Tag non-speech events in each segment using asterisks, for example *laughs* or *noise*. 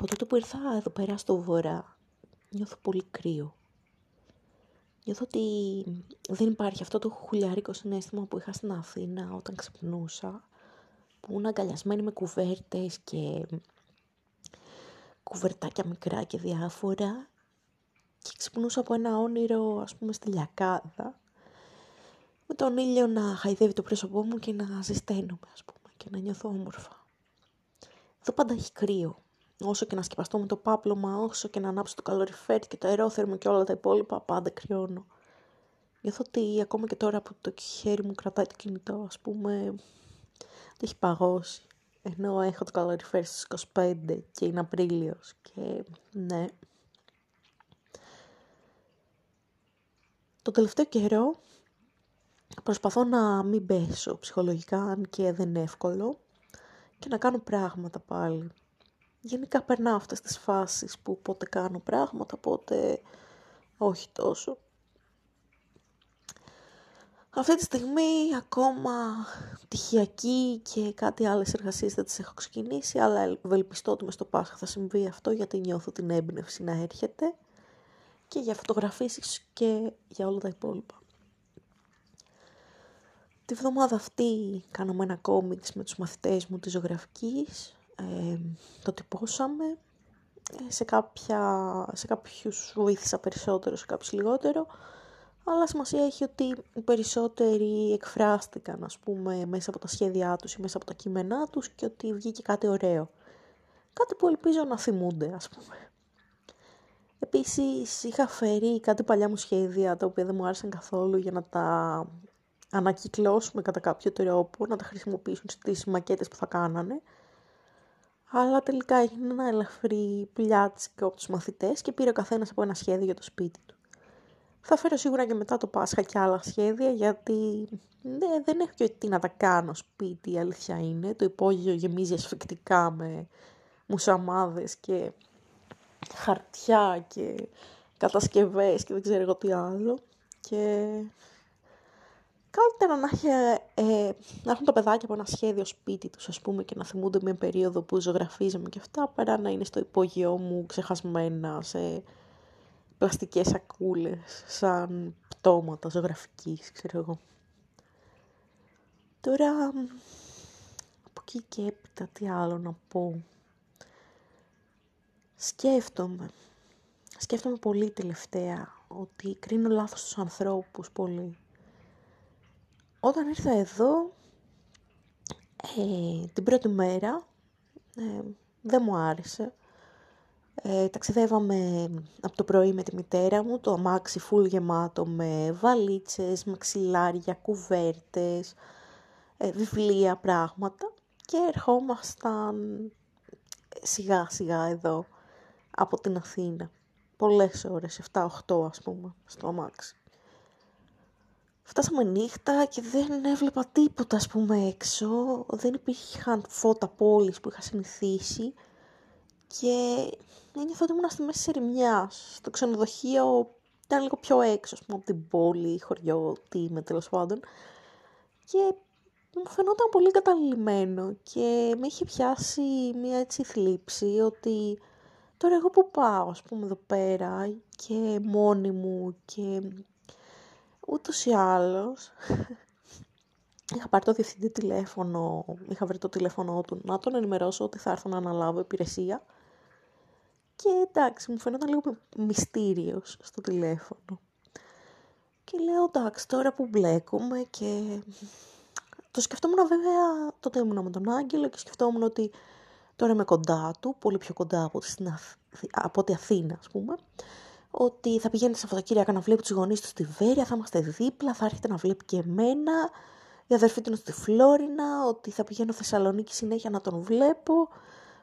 Από τότε που ήρθα εδώ πέρα στο βορρά, νιώθω πολύ κρύο. Νιώθω ότι δεν υπάρχει αυτό το χουλιάρικο συνέστημα που είχα στην Αθήνα όταν ξυπνούσα, που ήμουν αγκαλιασμένη με κουβέρτες και κουβερτάκια μικρά και διάφορα και ξυπνούσα από ένα όνειρο, ας πούμε, στη Λιακάδα, με τον ήλιο να χαϊδεύει το πρόσωπό μου και να ζεσταίνομαι, ας πούμε, και να νιώθω όμορφα. Εδώ πάντα έχει κρύο όσο και να σκεπαστώ με το πάπλωμα, όσο και να ανάψω το καλοριφέρ και το αερόθερμο και όλα τα υπόλοιπα, πάντα κρυώνω. Νιώθω ότι ακόμα και τώρα που το χέρι μου κρατάει το κινητό, ας πούμε, το έχει παγώσει. Ενώ έχω το καλοριφέρ στις 25 και είναι Απρίλιος και ναι. Το τελευταίο καιρό προσπαθώ να μην πέσω ψυχολογικά, αν και δεν είναι εύκολο, και να κάνω πράγματα πάλι. Γενικά περνάω αυτές τις φάσεις που πότε κάνω πράγματα, πότε όχι τόσο. Αυτή τη στιγμή ακόμα τυχιακή και κάτι άλλες εργασίες δεν τις έχω ξεκινήσει, αλλά ευελπιστώ ότι μες στο Πάσχα θα συμβεί αυτό γιατί νιώθω την έμπνευση να έρχεται και για φωτογραφίσεις και για όλα τα υπόλοιπα. Τη βδομάδα αυτή κάναμε ένα κόμιξ με τους μαθητές μου της ζωγραφικής το τυπώσαμε. Ε, σε, κάποια, σε κάποιους βοήθησα περισσότερο, σε κάποιους λιγότερο. Αλλά σημασία έχει ότι οι περισσότεροι εκφράστηκαν, ας πούμε, μέσα από τα σχέδιά τους ή μέσα από τα κείμενά τους και ότι βγήκε κάτι ωραίο. Κάτι που ελπίζω να θυμούνται, ας πούμε. Επίσης, είχα φέρει κάτι παλιά μου σχέδια, τα οποία δεν μου άρεσαν καθόλου, για να τα ανακυκλώσουμε κατά κάποιο τρόπο, να τα χρησιμοποιήσουν στις μακέτες που θα κάνανε αλλά τελικά έγινε ένα ελαφρύ πλιάτσικο από τους μαθητές και πήρε ο καθένας από ένα σχέδιο για το σπίτι του. Θα φέρω σίγουρα και μετά το Πάσχα και άλλα σχέδια γιατί ναι, δεν έχω και τι να τα κάνω σπίτι, η αλήθεια είναι. Το υπόγειο γεμίζει ασφικτικά με μουσαμάδες και χαρτιά και κατασκευές και δεν ξέρω εγώ τι άλλο. Και Καλύτερα να, έχει, ε, να έχουν τα παιδάκια από ένα σχέδιο σπίτι τους, ας πούμε, και να θυμούνται μια περίοδο που ζωγραφίζαμε και αυτά, παρά να είναι στο υπόγειό μου ξεχασμένας σε πλαστικές σακούλες, σαν πτώματα ζωγραφικής, ξέρω εγώ. Τώρα, από εκεί και έπειτα, τι άλλο να πω. Σκέφτομαι. Σκέφτομαι πολύ τελευταία ότι κρίνω λάθος τους ανθρώπους πολύ. Όταν ήρθα εδώ, ε, την πρώτη μέρα, ε, δεν μου άρεσε. Ε, ταξιδεύαμε από το πρωί με τη μητέρα μου, το αμάξι φουλ γεμάτο με βαλίτσες, μαξιλάρια, κουβέρτες, ε, βιβλία, πράγματα και ερχόμασταν σιγά σιγά εδώ από την Αθήνα. Πολλές ώρες, 7-8 ας πούμε, στο αμάξι. Φτάσαμε νύχτα και δεν έβλεπα τίποτα, ας πούμε, έξω. Δεν υπήρχαν φώτα πόλης που είχα συνηθίσει. Και ένιωθα ότι ήμουν στη μέση ερημιάς. Το ξενοδοχείο ήταν λίγο πιο έξω, ας πούμε, από την πόλη, χωριό, τι είμαι, τέλος πάντων. Και μου φαινόταν πολύ καταλημμένο και με είχε πιάσει μια έτσι θλίψη ότι τώρα εγώ που πάω, ας πούμε, εδώ πέρα και μόνη μου και ούτως ή άλλως είχα πάρει το διευθυντή τηλέφωνο, είχα βρει το τηλέφωνο του να τον ενημερώσω ότι θα έρθω να αναλάβω υπηρεσία και εντάξει μου φαίνονταν λίγο μυστήριος στο τηλέφωνο. Και λέω εντάξει τώρα που μπλέκουμε και το σκεφτόμουν βέβαια, τότε ήμουν με τον Άγγελο και σκεφτόμουν ότι τώρα είμαι κοντά του, πολύ πιο κοντά από, από τη Αθήνα ας πούμε ότι θα πηγαίνει στα Σαββατοκύριακα να βλέπει τους γονείς τους στη Βέρεια, θα είμαστε δίπλα, θα έρχεται να βλέπει και εμένα. Η αδερφή του είναι στη Φλόρινα, ότι θα πηγαίνω Θεσσαλονίκη συνέχεια να τον βλέπω,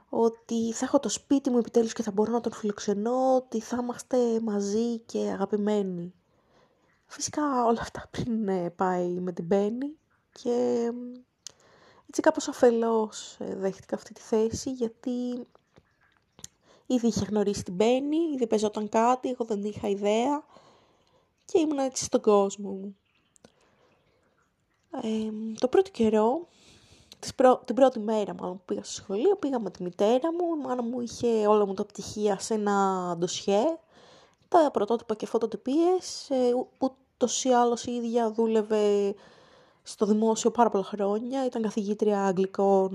ότι θα έχω το σπίτι μου επιτέλους και θα μπορώ να τον φιλοξενώ, ότι θα είμαστε μαζί και αγαπημένοι. Φυσικά όλα αυτά πριν ε, πάει με την Μπέννη και έτσι κάπως αφελώς ε, δέχτηκα αυτή τη θέση γιατί Ήδη είχε γνωρίσει την Μπέννη, ήδη παίζονταν κάτι, εγώ δεν είχα ιδέα και ήμουν έτσι στον κόσμο μου. το πρώτο καιρό την πρώτη μέρα μάλλον που πήγα στο σχολείο, πήγα με τη μητέρα μου, η μάνα μου είχε όλα μου τα πτυχία σε ένα ντοσιέ, τα πρωτότυπα και φωτοτυπίες, ε, ούτως ή άλλως η ίδια δούλευε στο δημόσιο πάρα πολλά χρόνια, ήταν καθηγήτρια αγγλικών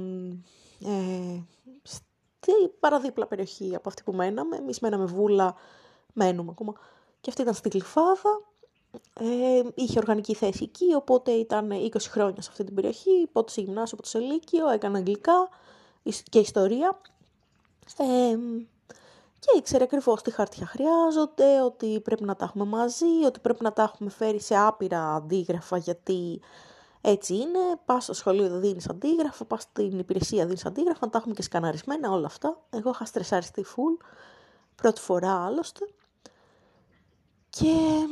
ε, στη παραδίπλα περιοχή από αυτή που μέναμε, εμείς μέναμε βούλα, μένουμε ακόμα, και αυτή ήταν στην Κλειφάδα, ε, είχε οργανική θέση εκεί, οπότε ήταν 20 χρόνια σε αυτή την περιοχή, πότε σε γυμνάσιο, πότε σε λύκειο, έκανε αγγλικά και ιστορία. Ε, και ήξερε ακριβώς τι χαρτιά χρειάζονται, ότι πρέπει να τα έχουμε μαζί, ότι πρέπει να τα έχουμε φέρει σε άπειρα αντίγραφα, γιατί έτσι είναι. Πας στο σχολείο δίνεις αντίγραφα, πας στην υπηρεσία δίνεις αντίγραφα, να τα έχουμε και σκαναρισμένα όλα αυτά. Εγώ είχα στρεσαριστεί full, πρώτη φορά άλλωστε. Και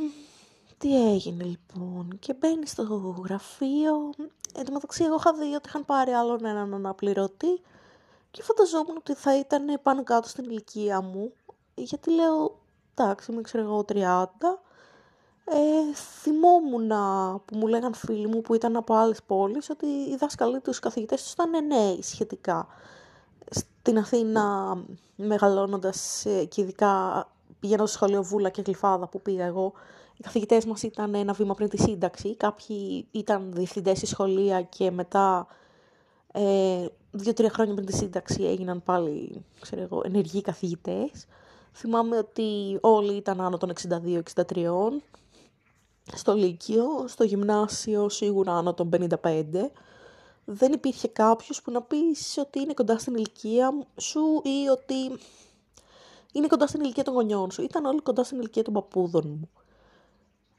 τι έγινε λοιπόν και μπαίνει στο γραφείο. Εν τω μεταξύ εγώ είχα δει ότι είχαν πάρει άλλον έναν αναπληρωτή και φανταζόμουν ότι θα ήταν πάνω κάτω στην ηλικία μου. Γιατί λέω, εντάξει, είμαι ξέρω εγώ 30. Ε, θυμόμουν που μου λέγαν φίλοι μου που ήταν από άλλες πόλεις ότι οι δάσκαλοι τους καθηγητές τους ήταν νέοι σχετικά. Στην Αθήνα μεγαλώνοντας ε, και ειδικά πηγαίνω στο σχολείο Βούλα και Γλυφάδα που πήγα εγώ οι καθηγητές μας ήταν ένα βήμα πριν τη σύνταξη. Κάποιοι ήταν διευθυντές στη σχολεία και μετά ε, δύο-τρία χρόνια πριν τη σύνταξη έγιναν πάλι ξέρω εγώ, ενεργοί καθηγητές. Θυμάμαι ότι όλοι ήταν άνω των 62-63 στο Λύκειο, στο γυμνάσιο σίγουρα άνω των 55. Δεν υπήρχε κάποιος που να πεις ότι είναι κοντά στην ηλικία σου ή ότι είναι κοντά στην ηλικία των γονιών σου. Ήταν όλοι κοντά στην ηλικία των παππούδων μου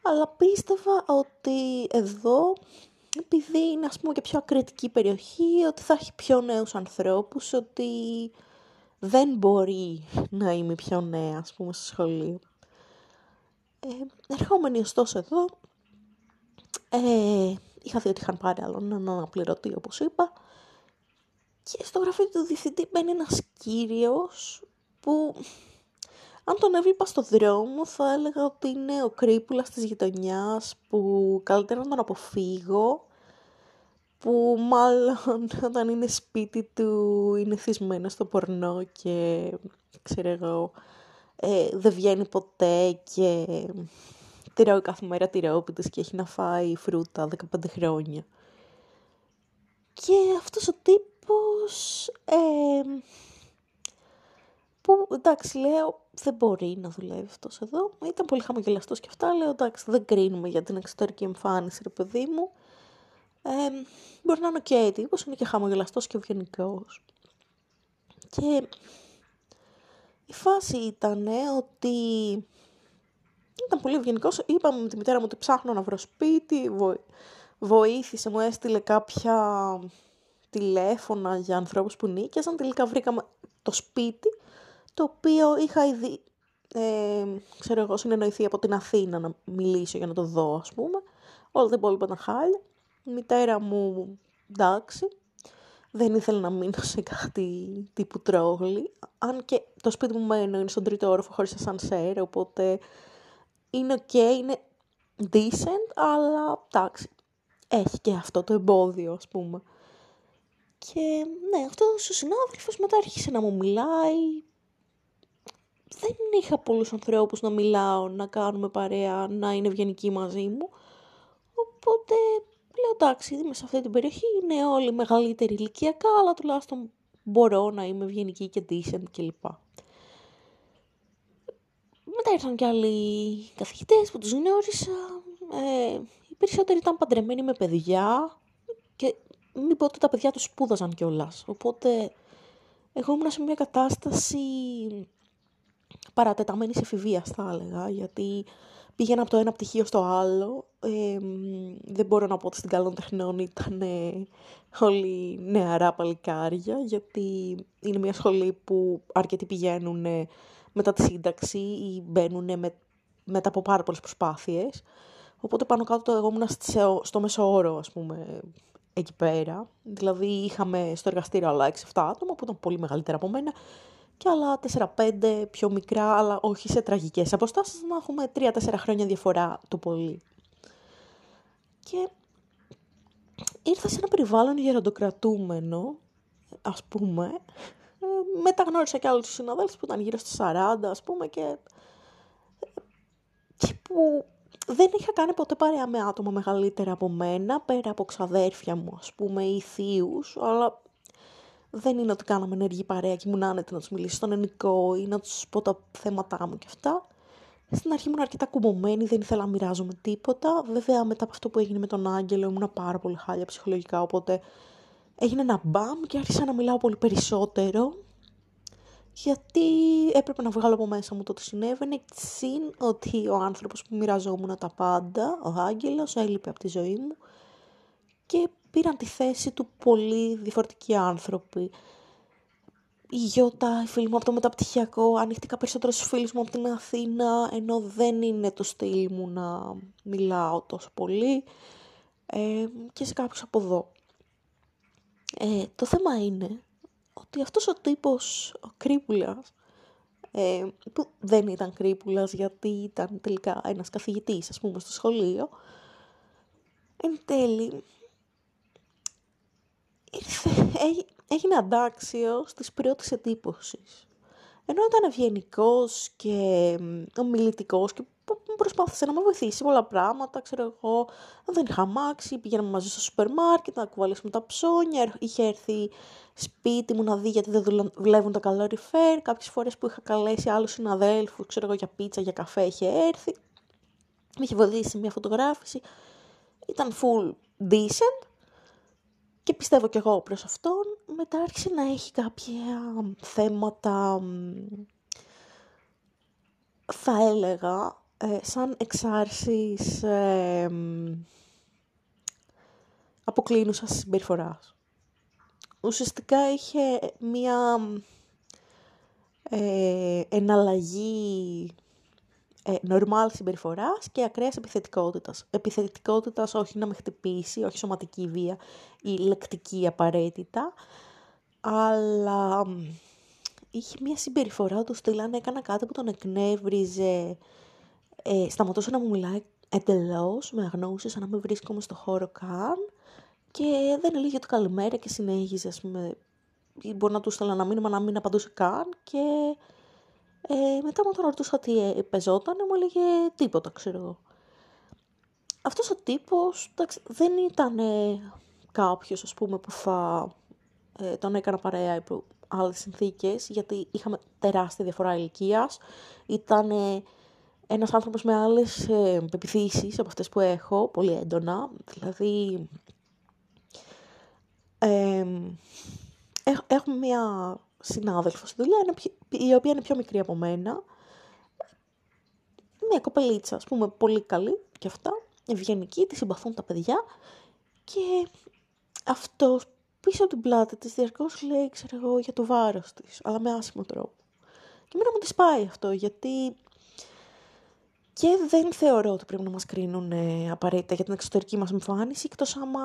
αλλά πίστευα ότι εδώ, επειδή είναι ας πούμε και πιο ακριτική περιοχή, ότι θα έχει πιο νέους ανθρώπους, ότι δεν μπορεί να είμαι πιο νέα, ας πούμε, στο σχολείο. Ε, ερχόμενοι ωστόσο εδώ, ε, είχα δει ότι είχαν πάρει άλλον έναν αναπληρωτή, όπως είπα, και στο γραφείο του διευθυντή μπαίνει ένας κύριος που αν τον έβλεπα στο δρόμο θα έλεγα ότι είναι ο κρύπουλας της γειτονιάς που καλύτερα να τον αποφύγω που μάλλον *laughs* όταν είναι σπίτι του είναι θυσμένο στο πορνό και ξέρω εγώ ε, δεν βγαίνει ποτέ και τρώει κάθε μέρα τυρόπιτες και έχει να φάει φρούτα 15 χρόνια. Και αυτός ο τύπος ε, που εντάξει λέω δεν μπορεί να δουλεύει αυτός εδώ. Ήταν πολύ χαμογελαστός και αυτά. Λέω εντάξει δεν κρίνουμε για την εξωτερική εμφάνιση ρε παιδί μου. Ε, μπορεί να είναι ο okay, τύπος, είναι και χαμογελαστός και ευγενικός. Και η φάση ήταν ότι ήταν πολύ ευγενικός. Είπαμε με τη μητέρα μου ότι ψάχνω να βρω σπίτι, βοήθησε, μου έστειλε κάποια τηλέφωνα για ανθρώπους που νίκιαζαν. Τελικά βρήκαμε το σπίτι το οποίο είχα ήδη, ε, ξέρω εγώ, συνεννοηθεί από την Αθήνα να μιλήσω για να το δω, ας πούμε. Όλα τα υπόλοιπα ήταν χάλια. Η μητέρα μου, εντάξει, δεν ήθελε να μείνω σε κάτι τύπου τρόγλι. Αν και το σπίτι μου μένω είναι στον τρίτο όροφο χωρίς ασανσέρ, οπότε είναι ok, είναι decent, αλλά εντάξει, έχει και αυτό το εμπόδιο, ας πούμε. Και ναι, αυτό ο συνάδελφος μετά άρχισε να μου μιλάει, δεν είχα πολλούς ανθρώπους να μιλάω, να κάνουμε παρέα, να είναι ευγενικοί μαζί μου. Οπότε λέω εντάξει, είμαι σε αυτή την περιοχή, είναι όλοι μεγαλύτεροι ηλικιακά, αλλά τουλάχιστον μπορώ να είμαι ευγενική και decent κλπ. Μετά ήρθαν και άλλοι καθηγητές που τους γνώρισα. Ε, οι περισσότεροι ήταν παντρεμένοι με παιδιά και μην πω ότι τα παιδιά τους σπούδαζαν κιόλας. Οπότε εγώ ήμουν σε μια κατάσταση παρατεταμένης εφηβείας θα έλεγα, γιατί πήγαινα από το ένα πτυχίο στο άλλο. Ε, δεν μπορώ να πω ότι στην καλών τεχνών ήταν όλοι νεαρά παλικάρια, γιατί είναι μια σχολή που αρκετοί πηγαίνουν μετά τη σύνταξη ή μπαίνουν με, μετά από πάρα πολλές προσπάθειες. Οπότε πάνω κάτω εγώ ήμουν στο μέσο όρο, ας πούμε, εκεί πέρα. Δηλαδή είχαμε στο εργαστήριο άλλα 6-7 άτομα που ήταν πολύ μεγαλύτερα από μένα και άλλα 4-5 πιο μικρά, αλλά όχι σε τραγικές αποστάσεις, να έχουμε 3-4 χρόνια διαφορά το πολύ. Και ήρθα σε ένα περιβάλλον γεροντοκρατούμενο, ας πούμε, ε, μετά γνώρισα και άλλους συναδέλφους που ήταν γύρω στα 40, ας πούμε, και, και που δεν είχα κάνει ποτέ παρέα με άτομα μεγαλύτερα από μένα, πέρα από ξαδέρφια μου, ας πούμε, ή θείους, αλλά δεν είναι ότι κάναμε ενεργή παρέα και ήμουν άνετη να τους μιλήσω στον ενικό ή να τους πω τα θέματά μου και αυτά. Στην αρχή ήμουν αρκετά κουμπωμένη, δεν ήθελα να μοιράζομαι τίποτα. Βέβαια, μετά από αυτό που έγινε με τον Άγγελο, ήμουν πάρα πολύ χάλια ψυχολογικά, οπότε έγινε ένα μπαμ και άρχισα να μιλάω πολύ περισσότερο. Γιατί έπρεπε να βγάλω από μέσα μου το τι συνέβαινε, συν ότι ο άνθρωπος που μοιραζόμουν τα πάντα, ο Άγγελος, έλειπε από τη ζωή μου και πήραν τη θέση του πολύ διαφορετικοί άνθρωποι η Γιώτα, η φίλη μου από το μεταπτυχιακό, ανοιχτήκα περισσότερο στους φίλους μου από την Αθήνα, ενώ δεν είναι το στυλ μου να μιλάω τόσο πολύ ε, και σε κάποιους από εδώ. Ε, το θέμα είναι ότι αυτός ο τύπος, ο Κρύπουλας, ε, που δεν ήταν Κρύπουλας γιατί ήταν τελικά ένας καθηγητής, ας πούμε, στο σχολείο, εν τέλει ήρθε, έγινε αντάξιο της πρώτης εντύπωσης. Ενώ ήταν ευγενικός και ομιλητικός και προσπάθησε να με βοηθήσει πολλά πράγματα, ξέρω εγώ, δεν είχα μάξει, πήγαμε μαζί στο σούπερ μάρκετ να κουβαλήσουμε τα ψώνια, είχε έρθει σπίτι μου να δει γιατί δεν δουλεύουν τα καλοριφέρ, κάποιες φορές που είχα καλέσει άλλους συναδέλφους, ξέρω εγώ, για πίτσα, για καφέ, είχε έρθει, με είχε βοηθήσει μια φωτογράφηση, ήταν full decent, και πιστεύω κι εγώ προς αυτόν, μετά άρχισε να έχει κάποια θέματα, θα έλεγα, ε, σαν εξάρσεις ε, αποκλίνουσας συμπεριφοράς. Ουσιαστικά είχε μία ε, εναλλαγή ε, νορμάλ συμπεριφοράς και ακραίας επιθετικότητας. Επιθετικότητας όχι να με χτυπήσει, όχι σωματική βία ή λεκτική απαραίτητα, αλλά είχε μια συμπεριφορά του στυλ αν έκανα κάτι που τον εκνεύριζε, ε, σταματούσε να μου μιλάει εντελώς, με αγνώρισε σαν να με βρίσκομαι στο χώρο καν και δεν έλεγε το καλημέρα και συνέχιζε, ας πούμε, μπορεί να του στέλνα ένα μήνυμα να μην απαντούσε καν και ε, μετά μου τον ρωτούσα τι ε, πεζόταν, μου έλεγε τίποτα, ξέρω εγώ. Αυτός ο τύπος εντάξει, δεν ήταν ε, κάποιος, ας πούμε, που θα ε, τον έκανα παρέα υπό άλλες συνθήκες, γιατί είχαμε τεράστια διαφορά ηλικίας. Ήταν ε, ένας άνθρωπος με άλλες ε, πεπιθήσεις από αυτές που έχω, πολύ έντονα. Δηλαδή, ε, έχουμε μια συνάδελφος στη δουλειά, η οποία είναι πιο μικρή από μένα. Μια κοπελίτσα, ας πούμε, πολύ καλή και αυτά, ευγενική, τη συμπαθούν τα παιδιά και αυτός πίσω από την πλάτη της διαρκώς λέει, ξέρω εγώ, για το βάρος της, αλλά με άσχημο τρόπο. Και μένα μου τη πάει αυτό, γιατί και δεν θεωρώ ότι πρέπει να μας κρίνουν ε, απαραίτητα για την εξωτερική μας εμφάνιση, εκτός άμα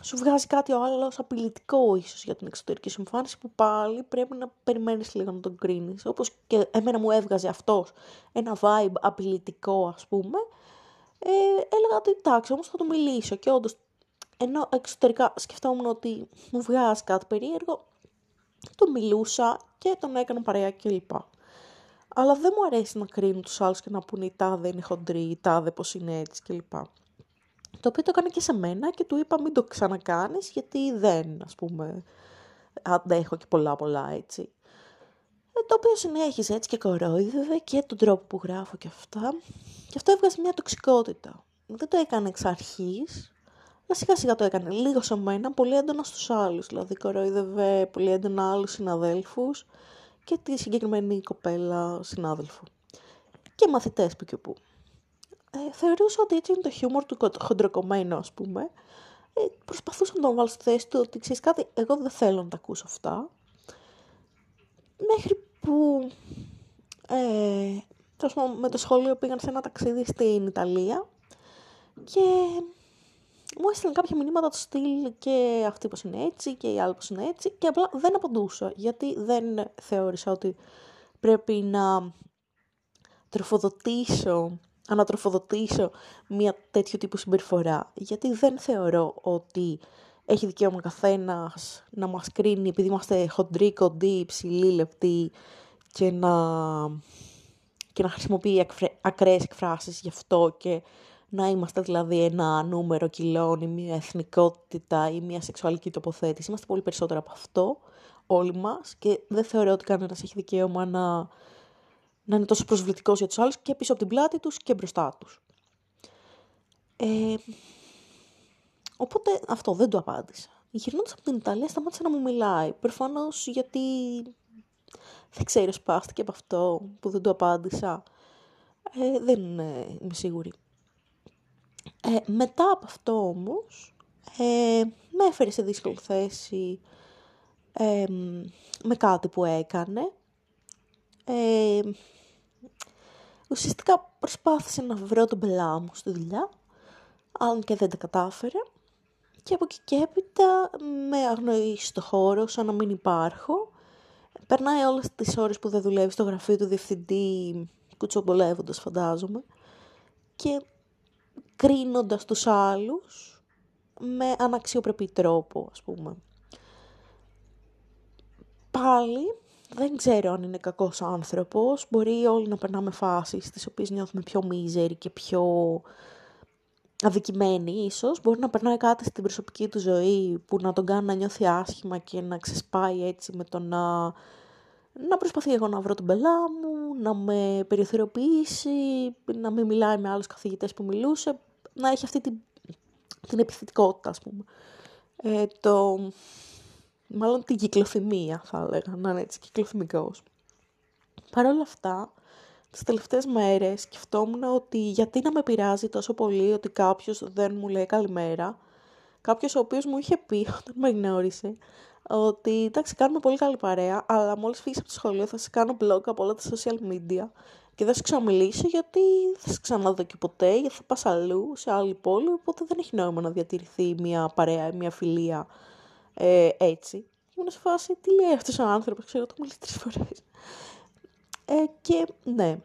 σου βγάζει κάτι ο άλλος απειλητικό ίσως για την εξωτερική σου εμφάνιση, που πάλι πρέπει να περιμένεις λίγο να τον κρίνεις. Όπως και εμένα μου έβγαζε αυτός ένα vibe απειλητικό ας πούμε, ε, έλεγα ότι εντάξει όμως θα του μιλήσω και όντως ενώ εξωτερικά σκεφτόμουν ότι μου βγάζει κάτι περίεργο, του μιλούσα και τον έκανα παρέα κλπ. Αλλά δεν μου αρέσει να κρίνουν τους άλλους και να πούνε η τάδε είναι χοντρή, η τάδε πώς είναι έτσι κλπ. Το οποίο το έκανε και σε μένα και του είπα μην το ξανακάνεις γιατί δεν, ας πούμε, αντέχω και πολλά πολλά έτσι. Ε, το οποίο συνέχιζε έτσι και κορόιδευε και τον τρόπο που γράφω και αυτά. Και αυτό έβγαζε μια τοξικότητα. Δεν το έκανε εξ αρχής, αλλά σιγά σιγά το έκανε λίγο σε μένα, πολύ έντονα στους άλλους. Δηλαδή κορόιδευε πολύ έντονα άλλους συναδέλφους και τη συγκεκριμένη κοπέλα συνάδελφο. Και μαθητές που και που. Ε, θεωρούσα ότι έτσι είναι το χιούμορ του χοντροκομμένου, ας πούμε. Ε, προσπαθούσα να τον βάλω στη θέση του ότι ξέρεις κάτι, εγώ δεν θέλω να τα ακούσω αυτά. Μέχρι που ε, με το σχολείο πήγαν σε ένα ταξίδι στην Ιταλία και μου έστειλαν κάποια μηνύματα του στυλ και αυτή πως είναι έτσι και η άλλη πως είναι έτσι και απλά δεν απαντούσα γιατί δεν θεώρησα ότι πρέπει να τροφοδοτήσω ανατροφοδοτήσω μια τέτοιο τύπου συμπεριφορά. Γιατί δεν θεωρώ ότι έχει δικαίωμα καθένας να μας κρίνει επειδή είμαστε χοντροί, κοντοί, υψηλοί, λεπτοί και να, και να χρησιμοποιεί ακραίες εκφράσεις γι' αυτό και να είμαστε δηλαδή ένα νούμερο κιλών ή μια εθνικότητα ή μια σεξουαλική τοποθέτηση. Είμαστε πολύ περισσότερο από αυτό όλοι μας και δεν θεωρώ ότι κανένας έχει δικαίωμα να, να είναι τόσο προσβλητικός για τους άλλους και πίσω από την πλάτη τους και μπροστά τους. Ε, οπότε αυτό δεν το απάντησα. Γυρνώντας από την Ιταλία σταμάτησε να μου μιλάει. Προφανώς γιατί δεν ξέρω, σπάστηκε από αυτό που δεν το απάντησα. Ε, δεν είμαι σίγουρη. Ε, μετά από αυτό όμως, ε, με έφερε σε δύσκολη θέση με κάτι που έκανε. Ε, ουσιαστικά προσπάθησε να βρω τον πελά μου στη δουλειά, αν και δεν τα κατάφερε. Και από εκεί και έπειτα με αγνοεί στο χώρο, σαν να μην υπάρχω. Περνάει όλες τις ώρες που δεν δουλεύει στο γραφείο του διευθυντή, κουτσομπολεύοντας φαντάζομαι. Και κρίνοντας τους άλλους με αναξιοπρεπή τρόπο, ας πούμε. Πάλι δεν ξέρω αν είναι κακός άνθρωπος, μπορεί όλοι να περνάμε φάσεις στις οποίες νιώθουμε πιο μίζεροι και πιο αδικημένοι ίσως. Μπορεί να περνάει κάτι στην προσωπική του ζωή που να τον κάνει να νιώθει άσχημα και να ξεσπάει έτσι με το να, να προσπαθεί εγώ να βρω τον πελά μου, να με περιθωριοποιήσει, να μην μιλάει με άλλους καθηγητές που μιλούσε να έχει αυτή την, την επιθετικότητα, ας πούμε. Ε, το, μάλλον την κυκλοθυμία, θα έλεγα, να είναι έτσι κυκλοθυμικός. Παρ' όλα αυτά, τις τελευταίες μέρες σκεφτόμουν ότι γιατί να με πειράζει τόσο πολύ ότι κάποιος δεν μου λέει καλημέρα, κάποιος ο οποίος μου είχε πει *laughs* όταν με γνώρισε, ότι εντάξει κάνουμε πολύ καλή παρέα, αλλά μόλις φύγεις από το σχολείο θα σε κάνω blog από όλα τα social media και δεν σου ξαναμιλήσω γιατί θα σε ξαναδώ και ποτέ, γιατί θα πας αλλού, σε άλλη πόλη, οπότε δεν έχει νόημα να διατηρηθεί μια παρέα, μια φιλία ε, έτσι. Και ήμουν σε φάση, τι λέει αυτός ο άνθρωπος, ξέρω, το μιλήσει τρεις φορές. Ε, και ναι,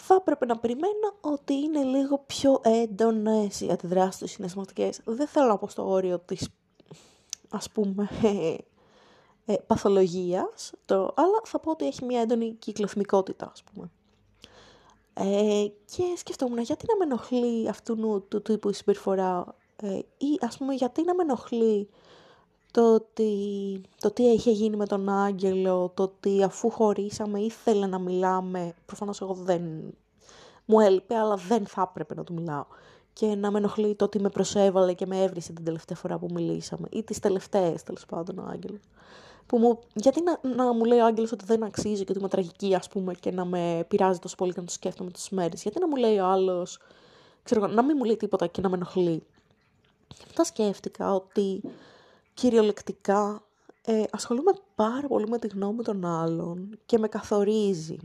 θα έπρεπε να περιμένω ότι είναι λίγο πιο έντονες οι αντιδράσεις τους συναισθηματικές. Δεν θέλω να πω στο όριο της, ας πούμε, ε, παθολογίας, το, αλλά θα πω ότι έχει μια έντονη κυκλοθυμικότητα, ας πούμε. Ε, και σκεφτόμουν γιατί να με ενοχλεί αυτού του τύπου η συμπεριφορά ε, ή ας πούμε γιατί να με ενοχλεί το ότι, το τι είχε γίνει με τον Άγγελο, το ότι αφού χωρίσαμε ήθελε να μιλάμε, προφανώς εγώ δεν μου έλειπε, αλλά δεν θα έπρεπε να του μιλάω. Και να με ενοχλεί το ότι με προσέβαλε και με έβρισε την τελευταία φορά που μιλήσαμε, ή τις τελευταίες τέλος πάντων ο Άγγελος που μου, γιατί να, να μου λέει ο Άγγελος ότι δεν αξίζει και ότι είμαι τραγική ας πούμε και να με πειράζει τόσο πολύ και να το σκέφτομαι τις μέρες. Γιατί να μου λέει ο άλλος, ξέρω, να μην μου λέει τίποτα και να με ενοχλεί. Και μετά σκέφτηκα ότι κυριολεκτικά ε, ασχολούμαι πάρα πολύ με τη γνώμη των άλλων και με καθορίζει.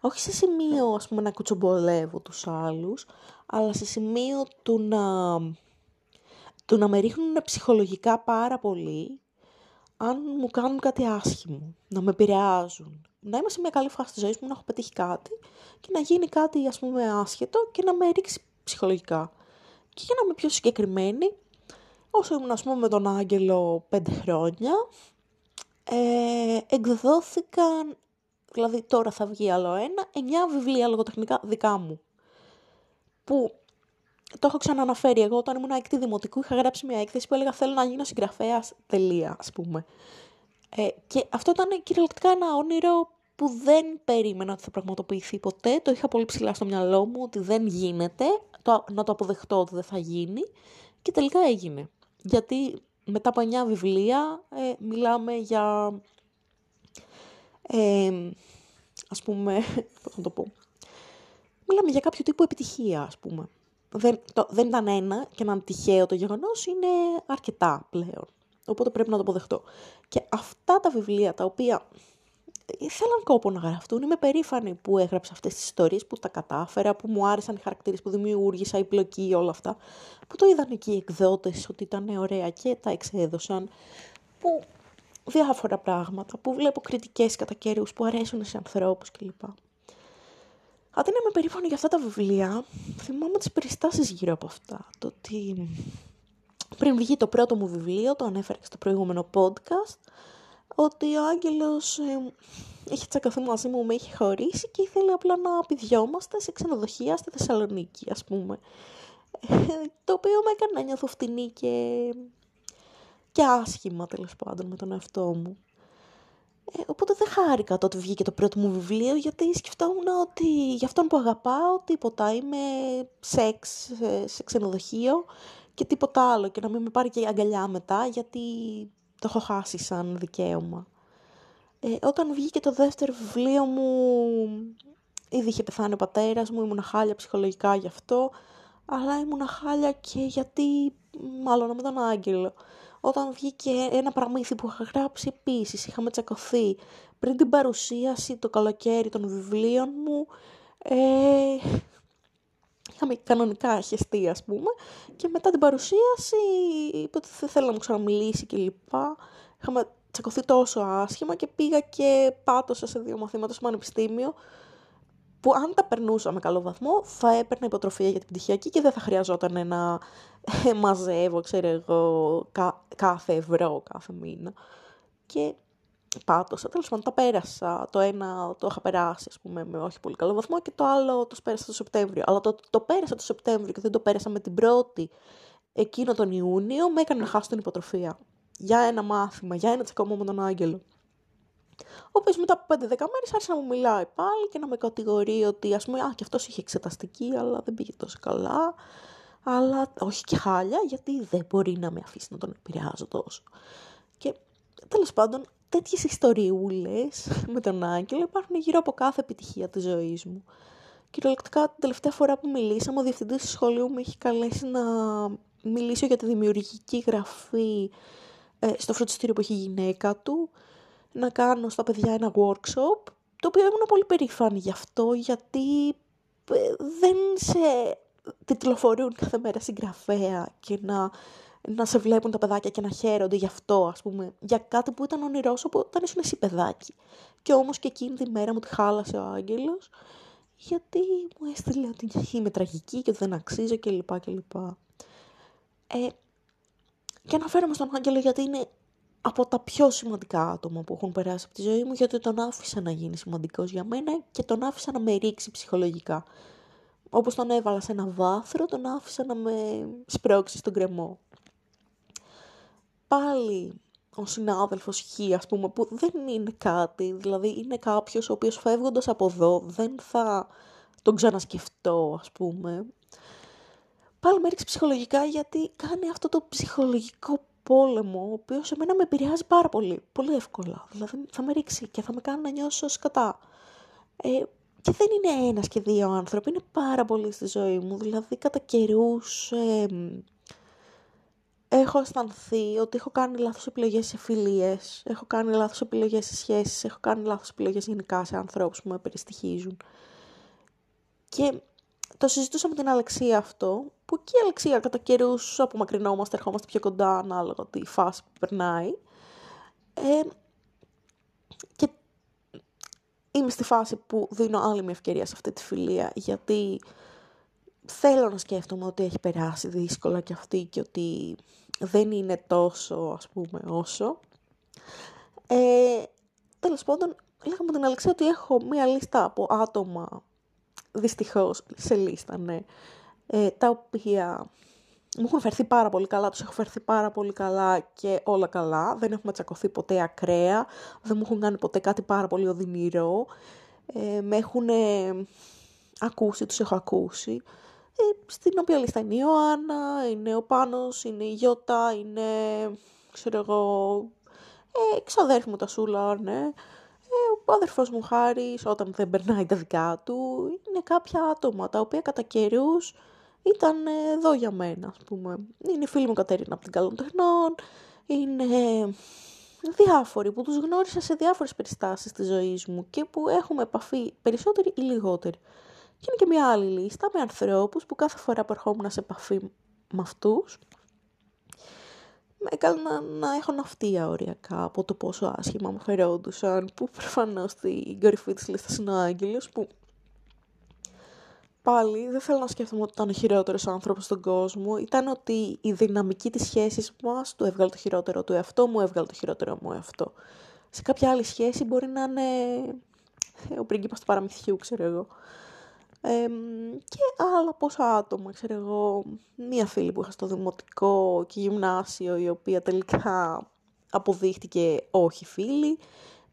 Όχι σε σημείο, ας πούμε, να κουτσομπολεύω τους άλλους, αλλά σε σημείο του να, του να με ρίχνουν ψυχολογικά πάρα πολύ αν μου κάνουν κάτι άσχημο, να με επηρεάζουν. Να είμαι σε μια καλή φάση της ζωής μου, να έχω πετύχει κάτι και να γίνει κάτι ας πούμε άσχετο και να με ρίξει ψυχολογικά. Και για να είμαι πιο συγκεκριμένη, όσο ήμουν ας πούμε με τον Άγγελο πέντε χρόνια, ε, εκδόθηκαν, δηλαδή τώρα θα βγει άλλο ένα, εννιά βιβλία λογοτεχνικά δικά μου. Που το έχω ξαναναφέρει εγώ όταν ήμουν έκτη δημοτικού, είχα γράψει μια έκθεση που έλεγα θέλω να γίνω συγγραφέας, τελεία, ας πούμε. Ε, και αυτό ήταν κυριολεκτικά ένα όνειρο που δεν περίμενα ότι θα πραγματοποιηθεί ποτέ. Το είχα πολύ ψηλά στο μυαλό μου ότι δεν γίνεται, το, να το αποδεχτώ ότι δεν θα γίνει και τελικά έγινε. Γιατί μετά από 9 βιβλία ε, μιλάμε για, ε, ας πούμε, *laughs* πώς να το πω, μιλάμε για κάποιο τύπο επιτυχία, ας πούμε δεν, το, δεν ήταν ένα και έναν τυχαίο το γεγονός, είναι αρκετά πλέον. Οπότε πρέπει να το αποδεχτώ. Και αυτά τα βιβλία τα οποία ήθελαν κόπο να γραφτούν, είμαι περήφανη που έγραψα αυτές τις ιστορίες, που τα κατάφερα, που μου άρεσαν οι χαρακτήρες που δημιούργησα, η πλοκή, όλα αυτά, που το είδαν εκεί οι εκδότες ότι ήταν ωραία και τα εξέδωσαν, που διάφορα πράγματα, που βλέπω κριτικές κατά καιρούς που αρέσουν σε ανθρώπους κλπ. Αντί να είμαι περήφανη για αυτά τα βιβλία, θυμάμαι τις περιστάσεις γύρω από αυτά. Το ότι πριν βγει το πρώτο μου βιβλίο, το ανέφερα και στο προηγούμενο podcast, ότι ο Άγγελος ε, είχε τσακωθεί μαζί μου, με είχε χωρίσει και ήθελε απλά να πηδιόμαστε σε ξενοδοχεία στη Θεσσαλονίκη, ας πούμε. Ε, το οποίο με έκανε να νιώθω φτηνή και, και άσχημα, τέλος πάντων, με τον εαυτό μου. Ε, οπότε δεν χάρηκα τότε βγήκε το πρώτο μου βιβλίο, γιατί σκεφτόμουν ότι για αυτόν που αγαπάω τίποτα. Είμαι σεξ σε ξενοδοχείο και τίποτα άλλο και να μην με πάρει και αγκαλιά μετά, γιατί το έχω χάσει σαν δικαίωμα. Ε, όταν βγήκε το δεύτερο βιβλίο μου, ήδη είχε πεθάνει ο πατέρας μου, ήμουν χάλια ψυχολογικά γι' αυτό, αλλά ήμουν χάλια και γιατί, μάλλον με τον Άγγελο. Όταν βγήκε ένα παραμύθι που είχα γράψει επίσης, είχαμε τσακωθεί πριν την παρουσίαση το καλοκαίρι των βιβλίων μου, ε, είχαμε κανονικά χεστεί ας πούμε και μετά την παρουσίαση είπε ότι δεν θέλω να μου ξαναμιλήσει και λοιπά. Είχαμε τσακωθεί τόσο άσχημα και πήγα και πάτωσα σε δύο μαθήματα στο πανεπιστήμιο που αν τα περνούσα με καλό βαθμό θα έπαιρνα υποτροφία για την πτυχιακή και δεν θα χρειαζόταν να *laughs* μαζεύω, ξέρω εγώ, κάθε ευρώ κάθε μήνα. Και πάτωσα, τέλος πάντων τα πέρασα. Το ένα το είχα περάσει, ας πούμε, με όχι πολύ καλό βαθμό και το άλλο το πέρασα το Σεπτέμβριο. Αλλά το, το πέρασα το Σεπτέμβριο και δεν το πέρασα με την πρώτη εκείνο τον Ιούνιο, με έκανε να χάσω την υποτροφία. Για ένα μάθημα, για ένα τσακωμό με τον Άγγελο. Ο οποίος μετά από 5-10 μέρες άρχισε να μου μιλάει πάλι και να με κατηγορεί ότι ας πούμε, Α, και αυτός είχε εξεταστική, αλλά δεν πήγε τόσο καλά. Αλλά όχι και χάλια, γιατί δεν μπορεί να με αφήσει να τον επηρεάζω τόσο. Και τέλος πάντων, τέτοιες ιστοριούλες με τον Άγγελο υπάρχουν γύρω από κάθε επιτυχία της ζωής μου. Κυριολεκτικά την τελευταία φορά που μιλήσαμε, ο διευθυντής του σχολείου μου έχει καλέσει να μιλήσω για τη δημιουργική γραφή ε, στο φροντιστήριο που έχει η γυναίκα του, να κάνω στα παιδιά ένα workshop, το οποίο ήμουν πολύ περήφανη γι' αυτό, γιατί ε, δεν σε τιτλοφορούν κάθε μέρα συγγραφέα και να να σε βλέπουν τα παιδάκια και να χαίρονται γι' αυτό, ας πούμε, για κάτι που ήταν όνειρό σου όταν ήσουν εσύ παιδάκι. Και όμως και εκείνη τη μέρα μου τη χάλασε ο άγγελος, γιατί μου έστειλε ότι είμαι τραγική και ότι δεν αξίζω κλπ. κλπ. Ε, και αναφέρομαι στον άγγελο γιατί είναι από τα πιο σημαντικά άτομα που έχουν περάσει από τη ζωή μου, γιατί τον άφησα να γίνει σημαντικός για μένα και τον άφησα να με ρίξει ψυχολογικά. Όπως τον έβαλα σε ένα βάθρο, τον άφησα να με σπρώξει στον κρεμό πάλι ο συνάδελφος Χ, ας πούμε, που δεν είναι κάτι, δηλαδή είναι κάποιος ο οποίος φεύγοντας από εδώ δεν θα τον ξανασκεφτώ, ας πούμε. Πάλι με ρίξει ψυχολογικά γιατί κάνει αυτό το ψυχολογικό πόλεμο, ο οποίος σε μένα με επηρεάζει πάρα πολύ, πολύ εύκολα. Δηλαδή θα με ρίξει και θα με κάνει να νιώσω σκατά. Ε, και δεν είναι ένας και δύο άνθρωποι, είναι πάρα πολύ στη ζωή μου. Δηλαδή κατά καιρούς ε, έχω αισθανθεί ότι έχω κάνει λάθος επιλογές σε φιλίες, έχω κάνει λάθος επιλογές σε σχέσεις, έχω κάνει λάθος επιλογές γενικά σε ανθρώπους που με περιστοιχίζουν. Και το συζητούσα με την Αλεξία αυτό, που και η Αλεξία κατά καιρούς απομακρυνόμαστε, ερχόμαστε πιο κοντά ανάλογα τη φάση που περνάει. Ε, και είμαι στη φάση που δίνω άλλη μια ευκαιρία σε αυτή τη φιλία, γιατί θέλω να σκέφτομαι ότι έχει περάσει δύσκολα και αυτή και ότι δεν είναι τόσο ας πούμε όσο. Ε, τέλος πάντων, λέγαμε την Αλεξία ότι έχω μία λίστα από άτομα, δυστυχώς σε λίστα, ναι, ε, τα οποία μου έχουν φερθεί πάρα πολύ καλά, τους έχω φερθεί πάρα πολύ καλά και όλα καλά. Δεν έχουμε τσακωθεί ποτέ ακραία, δεν μου έχουν κάνει ποτέ κάτι πάρα πολύ οδυνηρό. Ε, με έχουν ακούσει, τους έχω ακούσει ε, στην οποία λίστα είναι η Ιωάννα, είναι ο Πάνος, είναι η Γιώτα, είναι, ξέρω εγώ, ε, ξαδέρφη μου τα Σούλα, ναι. Ε, ο αδερφός μου Χάρης, όταν δεν περνάει τα δικά του, είναι κάποια άτομα τα οποία κατά καιρούς ήταν εδώ για μένα, ας πούμε. Είναι η φίλη μου Κατερίνα από την Καλών Τεχνών, είναι διάφοροι που τους γνώρισα σε διάφορες περιστάσεις της ζωής μου και που έχουμε επαφή περισσότερη ή λιγότερη. Και είναι και μια άλλη λίστα με ανθρώπους που κάθε φορά που ερχόμουν σε επαφή με αυτούς με έκανα να έχω ναυτία οριακά από το πόσο άσχημα μου φερόντουσαν που προφανώς στην κορυφή της λίστας είναι ο Άγγελος που πάλι δεν θέλω να σκέφτομαι ότι ήταν ο χειρότερος άνθρωπος στον κόσμο. Ήταν ότι η δυναμική της σχέσης μας του έβγαλε το χειρότερο του εαυτό, μου έβγαλε το χειρότερο μου εαυτό. Σε κάποια άλλη σχέση μπορεί να είναι ο πρίγκιπας του παραμυθιού, ξέρω εγώ. Και άλλα πόσα άτομα, ξέρω εγώ, μία φίλη που είχα στο δημοτικό και γυμνάσιο, η οποία τελικά αποδείχτηκε όχι φίλη,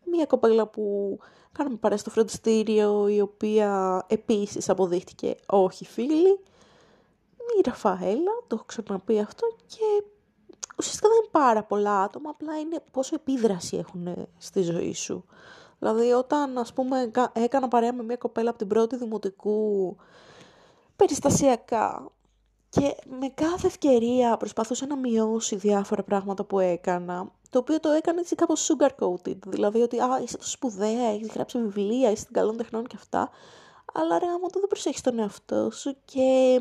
μία κοπέλα που κάναμε παρέα στο φροντιστήριο, η οποία επίσης αποδείχτηκε όχι φίλη, η Ραφαέλα, το έχω ξαναπεί αυτό, και ουσιαστικά δεν είναι πάρα πολλά άτομα, απλά είναι πόσο επίδραση έχουν στη ζωή σου. Δηλαδή όταν ας πούμε έκανα παρέα με μια κοπέλα από την πρώτη δημοτικού περιστασιακά και με κάθε ευκαιρία προσπαθούσε να μειώσει διάφορα πράγματα που έκανα, το οποίο το έκανε έτσι κάπως sugar coated, δηλαδή ότι α, είσαι τόσο σπουδαία, έχεις γράψει βιβλία, είσαι στην καλών τεχνών και αυτά, αλλά ρε άμα το δεν προσέχεις τον εαυτό σου και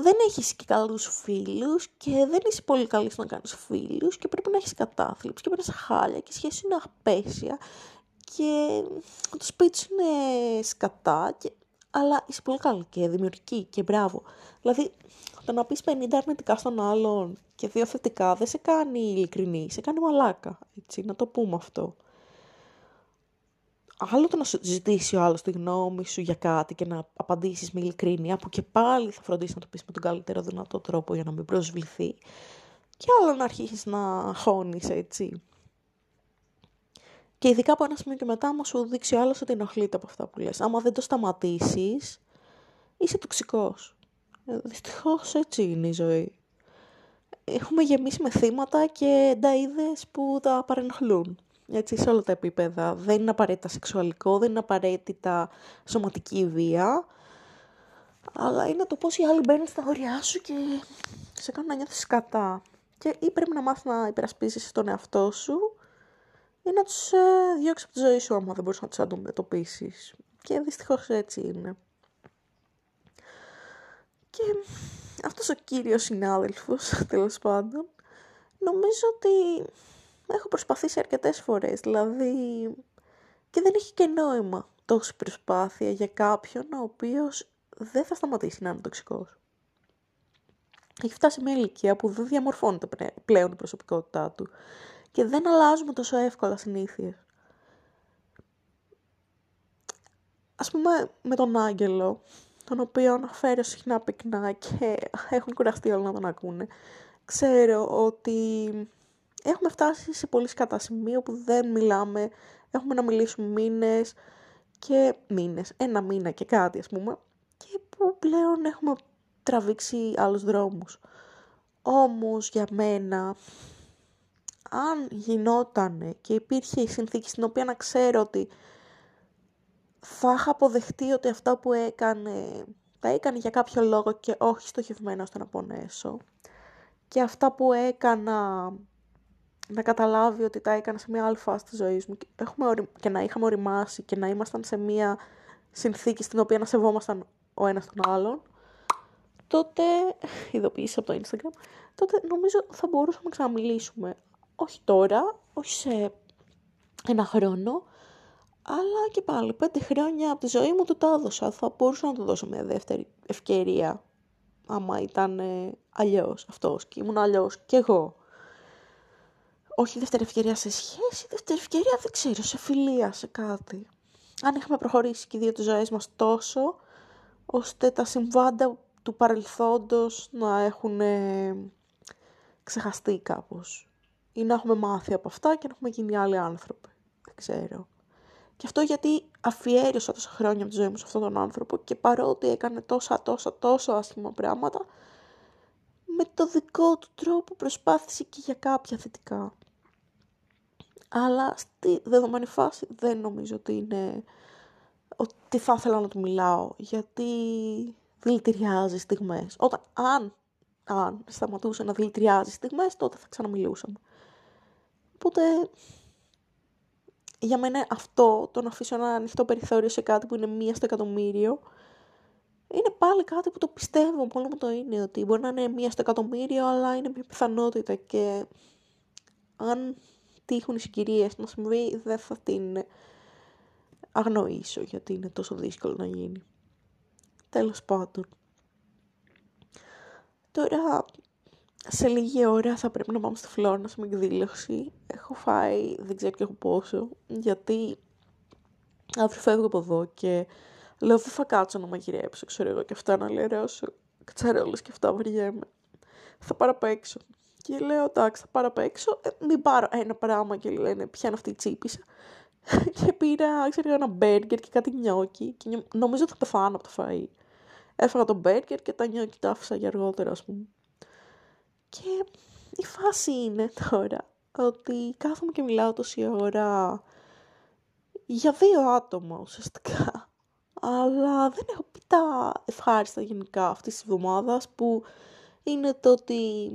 δεν έχεις και καλούς φίλους και δεν είσαι πολύ καλής στο να κάνεις φίλους και πρέπει να έχεις κατάθλιψη και πρέπει να είσαι χάλια και η σχέση είναι απέσια και το σπίτι σου είναι σκατά και... αλλά είσαι πολύ καλή και δημιουργική και μπράβο. Δηλαδή, το να πεις 50 αρνητικά στον άλλον και δύο θετικά δεν σε κάνει ειλικρινή, σε κάνει μαλάκα, έτσι, να το πούμε αυτό άλλο το να σου ζητήσει ο άλλος τη γνώμη σου για κάτι και να απαντήσεις με ειλικρίνεια, που και πάλι θα φροντίσει να το πεις με τον καλύτερο δυνατό τρόπο για να μην προσβληθεί, και άλλο να αρχίσεις να χώνεις έτσι. Και ειδικά από ένα σημείο και μετά, άμα σου δείξει ο άλλος ότι ενοχλείται από αυτά που λες. Άμα δεν το σταματήσεις, είσαι τοξικός. Ε, δυστυχώς έτσι είναι η ζωή. Έχουμε γεμίσει με θύματα και νταΐδες που τα παρενοχλούν έτσι, σε όλα τα επίπεδα. Δεν είναι απαραίτητα σεξουαλικό, δεν είναι απαραίτητα σωματική βία, αλλά είναι το πώς οι άλλοι μπαίνουν στα όρια σου και σε κάνουν να νιώθεις κατά. Και ή πρέπει να μάθεις να υπερασπίσεις τον εαυτό σου, ή να τους ε, διώξεις από τη ζωή σου άμα δεν μπορείς να τους αντιμετωπίσεις. Και δυστυχώς έτσι είναι. Και αυτός ο κύριος συνάδελφος, *laughs* τέλος πάντων, νομίζω ότι έχω προσπαθήσει αρκετές φορές, δηλαδή και δεν έχει και νόημα τόση προσπάθεια για κάποιον ο οποίος δεν θα σταματήσει να είναι τοξικός. Έχει φτάσει μια ηλικία που δεν διαμορφώνεται πλέον η προσωπικότητά του και δεν αλλάζουμε τόσο εύκολα συνήθειες. Ας πούμε με τον Άγγελο, τον οποίο αναφέρω συχνά πυκνά και έχουν κουραστεί όλοι να τον ακούνε, ξέρω ότι έχουμε φτάσει σε πολύ σκατά σημείο που δεν μιλάμε, έχουμε να μιλήσουμε μήνες και μήνες, ένα μήνα και κάτι ας πούμε, και που πλέον έχουμε τραβήξει άλλους δρόμους. Όμως για μένα, αν γινότανε και υπήρχε η συνθήκη στην οποία να ξέρω ότι θα είχα αποδεχτεί ότι αυτά που έκανε, τα έκανε για κάποιο λόγο και όχι στοχευμένα ώστε να πονέσω. Και αυτά που έκανα να καταλάβει ότι τα έκανα σε μια άλλη φάση της ζωής μου έχουμε, και να είχαμε οριμάσει και να ήμασταν σε μια συνθήκη στην οποία να σεβόμασταν ο ένας τον άλλον, τότε, *laughs* ειδοποίηση από το Instagram, τότε νομίζω θα μπορούσαμε να ξαναμιλήσουμε. Όχι τώρα, όχι σε ένα χρόνο, αλλά και πάλι πέντε χρόνια από τη ζωή μου του τα έδωσα. Θα μπορούσα να του δώσω μια δεύτερη ευκαιρία, άμα ήταν ε, αλλιώς αυτός και ήμουν αλλιώς και εγώ όχι δεύτερη ευκαιρία σε σχέση, δεύτερη ευκαιρία δεν ξέρω, σε φιλία, σε κάτι. Αν είχαμε προχωρήσει και οι δύο τις ζωές μας τόσο, ώστε τα συμβάντα του παρελθόντος να έχουν ε, ξεχαστεί κάπως. Ή να έχουμε μάθει από αυτά και να έχουμε γίνει άλλοι άνθρωποι. Δεν ξέρω. Και αυτό γιατί αφιέρωσα τόσα χρόνια από τη ζωή μου σε αυτόν τον άνθρωπο και παρότι έκανε τόσα, τόσα, τόσα άσχημα πράγματα, με το δικό του τρόπο προσπάθησε και για κάποια θετικά. Αλλά στη δεδομένη φάση δεν νομίζω ότι είναι ότι θα ήθελα να του μιλάω, γιατί δηλητηριάζει στιγμές. Όταν, αν, αν σταματούσε να δηλητηριάζει στιγμές, τότε θα ξαναμιλούσαμε. Οπότε, για μένα αυτό, το να αφήσω ένα ανοιχτό περιθώριο σε κάτι που είναι μία στο εκατομμύριο, είναι πάλι κάτι που το πιστεύω, μόνο μου το είναι, ότι μπορεί να είναι μία στο εκατομμύριο, αλλά είναι μια πιθανότητα και αν τύχουν οι συγκυρίες να συμβεί, δεν θα την αγνοήσω γιατί είναι τόσο δύσκολο να γίνει. Τέλος πάντων. Τώρα, σε λίγη ώρα θα πρέπει να πάμε στη Φλόρινα με εκδήλωση. Έχω φάει, δεν ξέρω και έχω πόσο, γιατί αύριο φεύγω από εδώ και λέω δεν θα κάτσω να μαγειρέψω, ξέρω εγώ, και αυτά να λερώσω κατσαρόλες και αυτά βαριέμαι. Θα πάρω απ' έξω. Και λέω, εντάξει, θα πάρω απ' έξω, ε, μην πάρω ένα πράγμα και λένε, ποια είναι αυτή η τσίπησα. *laughs* και πήρα, ξέρω, ένα μπέργκερ και κάτι νιόκι και νομίζω ότι θα πεθάνω από το φαΐ. Έφαγα το μπέργκερ και τα νιόκι τα άφησα για αργότερα, ας πούμε. Και η φάση είναι *laughs* τώρα ότι κάθομαι και μιλάω τόση ώρα για δύο άτομα ουσιαστικά. Αλλά δεν έχω πει τα ευχάριστα γενικά αυτής της εβδομάδας που είναι το ότι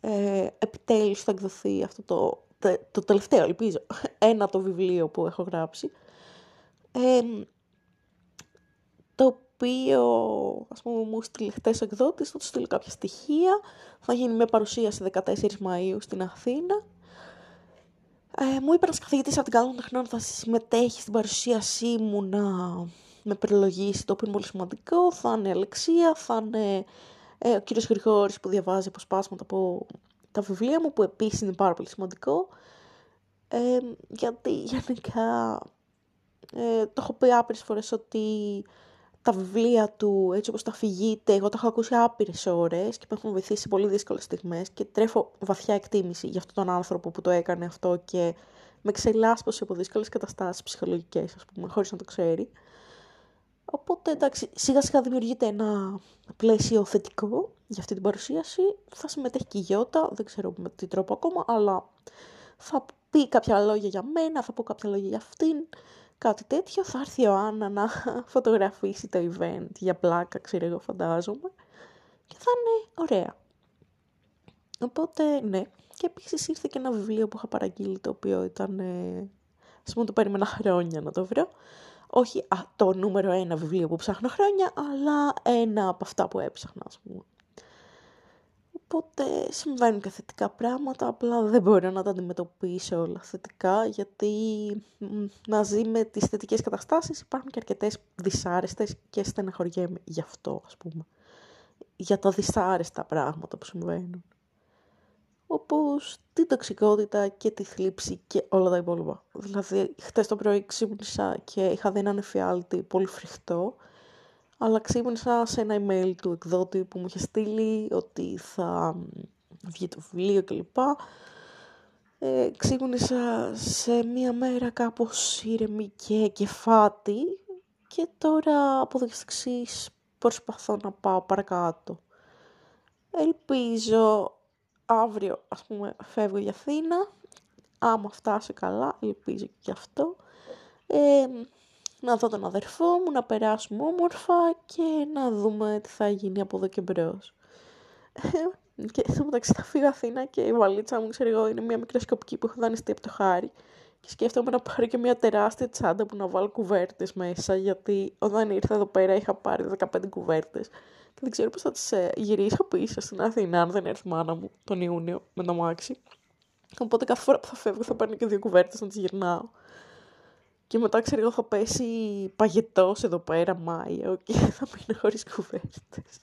ε, επιτέλους θα εκδοθεί αυτό το, το, τελευταίο, ελπίζω, *laughs* ένα το βιβλίο που έχω γράψει. το οποίο, ας πούμε, μου στείλει χτες εκδότης, θα του στείλω κάποια στοιχεία. Θα γίνει μια παρουσίαση 14 Μαΐου στην Αθήνα. Ε, μου είπε ένας καθηγητής από την Καλό Τεχνών θα συμμετέχει στην παρουσίασή μου να με προλογίσει, το οποίο είναι πολύ σημαντικό. Θα είναι Αλεξία, θα είναι ε, ο κύριος Γρηγόρης που διαβάζει αποσπάσματα από τα βιβλία μου, που επίσης είναι πάρα πολύ σημαντικό. Ε, γιατί γενικά ε, το έχω πει άπειρες φορές ότι τα βιβλία του, έτσι όπως τα φυγείτε, εγώ τα έχω ακούσει άπειρες ώρες και με έχουν βοηθήσει σε πολύ δύσκολες στιγμές και τρέφω βαθιά εκτίμηση για αυτόν τον άνθρωπο που το έκανε αυτό και με ξελάσπωσε από δύσκολες καταστάσεις ψυχολογικές, ας πούμε, χωρίς να το ξέρει. Οπότε εντάξει, σιγά σιγά δημιουργείται ένα πλαίσιο θετικό για αυτή την παρουσίαση. Θα συμμετέχει και η Γιώτα, δεν ξέρω με τι τρόπο ακόμα, αλλά θα πει κάποια λόγια για μένα, θα πω κάποια λόγια για αυτήν, κάτι τέτοιο. Θα έρθει ο Άννα να *laughs* φωτογραφίσει το event για πλάκα, ξέρω εγώ φαντάζομαι. Και θα είναι ωραία. Οπότε, ναι. Και επίσης ήρθε και ένα βιβλίο που είχα παραγγείλει, το οποίο ήταν... Ε, ας πούμε το περίμενα χρόνια να το βρω όχι α, το νούμερο ένα βιβλίο που ψάχνω χρόνια, αλλά ένα από αυτά που έψαχνα, ας πούμε. Οπότε συμβαίνουν και θετικά πράγματα, απλά δεν μπορώ να τα αντιμετωπίσω όλα θετικά, γιατί μαζί με τις θετικές καταστάσεις υπάρχουν και αρκετές δυσάρεστες και στεναχωριέμαι γι' αυτό, ας πούμε. Για τα δυσάρεστα πράγματα που συμβαίνουν όπως την τοξικότητα και τη θλίψη και όλα τα υπόλοιπα. Δηλαδή, χτες το πρωί ξύπνησα και είχα δει έναν εφιάλτη πολύ φρικτό, αλλά ξύπνησα σε ένα email του εκδότη που μου είχε στείλει ότι θα βγει το βιβλίο κλπ. Ε, ξύπνησα σε μία μέρα κάπως ήρεμη και κεφάτη και τώρα από εδώ και προσπαθώ να πάω παρακάτω. Ελπίζω αύριο ας πούμε φεύγω για Αθήνα, άμα φτάσει καλά, ελπίζω και γι' αυτό, ε, να δω τον αδερφό μου, να περάσουμε όμορφα και να δούμε τι θα γίνει από εδώ και μπρος. Ε, και στο μεταξύ θα φύγω Αθήνα και η βαλίτσα μου, ξέρω εγώ, είναι μια μικροσκοπική που έχω δανειστεί από το χάρι. Και σκέφτομαι να πάρω και μια τεράστια τσάντα που να βάλω κουβέρτες μέσα, γιατί όταν ήρθα εδώ πέρα είχα πάρει 15 κουβέρτες και δεν ξέρω πώς θα τις ε, γυρίσω πίσω στην Αθήνα αν δεν έρθει η μάνα μου τον Ιούνιο με το μάξι. Οπότε κάθε φορά που θα φεύγω θα παίρνω και δύο κουβέρτες να τις γυρνάω. Και μετά ξέρω εγώ θα πέσει παγετός εδώ πέρα Μάιο και *laughs* θα μείνω χωρίς κουβέρτες.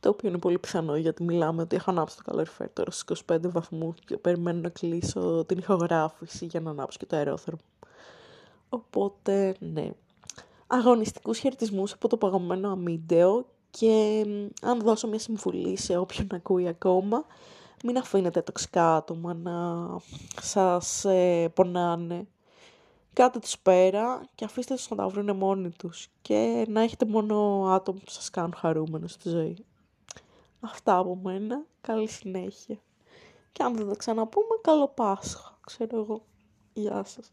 Το οποίο είναι πολύ πιθανό γιατί μιλάμε ότι έχω ανάψει το καλοριφέρ τώρα στους 25 βαθμούς και περιμένω να κλείσω την ηχογράφηση για να ανάψω και το αερόθερμο. Οπότε ναι. Αγωνιστικούς χαιρετισμούς από το παγωμένο αμύντεο και αν δώσω μια συμβουλή σε όποιον *laughs* ακούει ακόμα, μην αφήνετε τοξικά άτομα να σας ε, πονάνε. Κάτε τους πέρα και αφήστε τους να τα βρουν μόνοι τους και να έχετε μόνο άτομα που σας κάνουν χαρούμενο στη ζωή. Αυτά από μένα. Καλή συνέχεια. Και αν δεν τα ξαναπούμε, καλό Πάσχα, ξέρω εγώ. Γεια σας.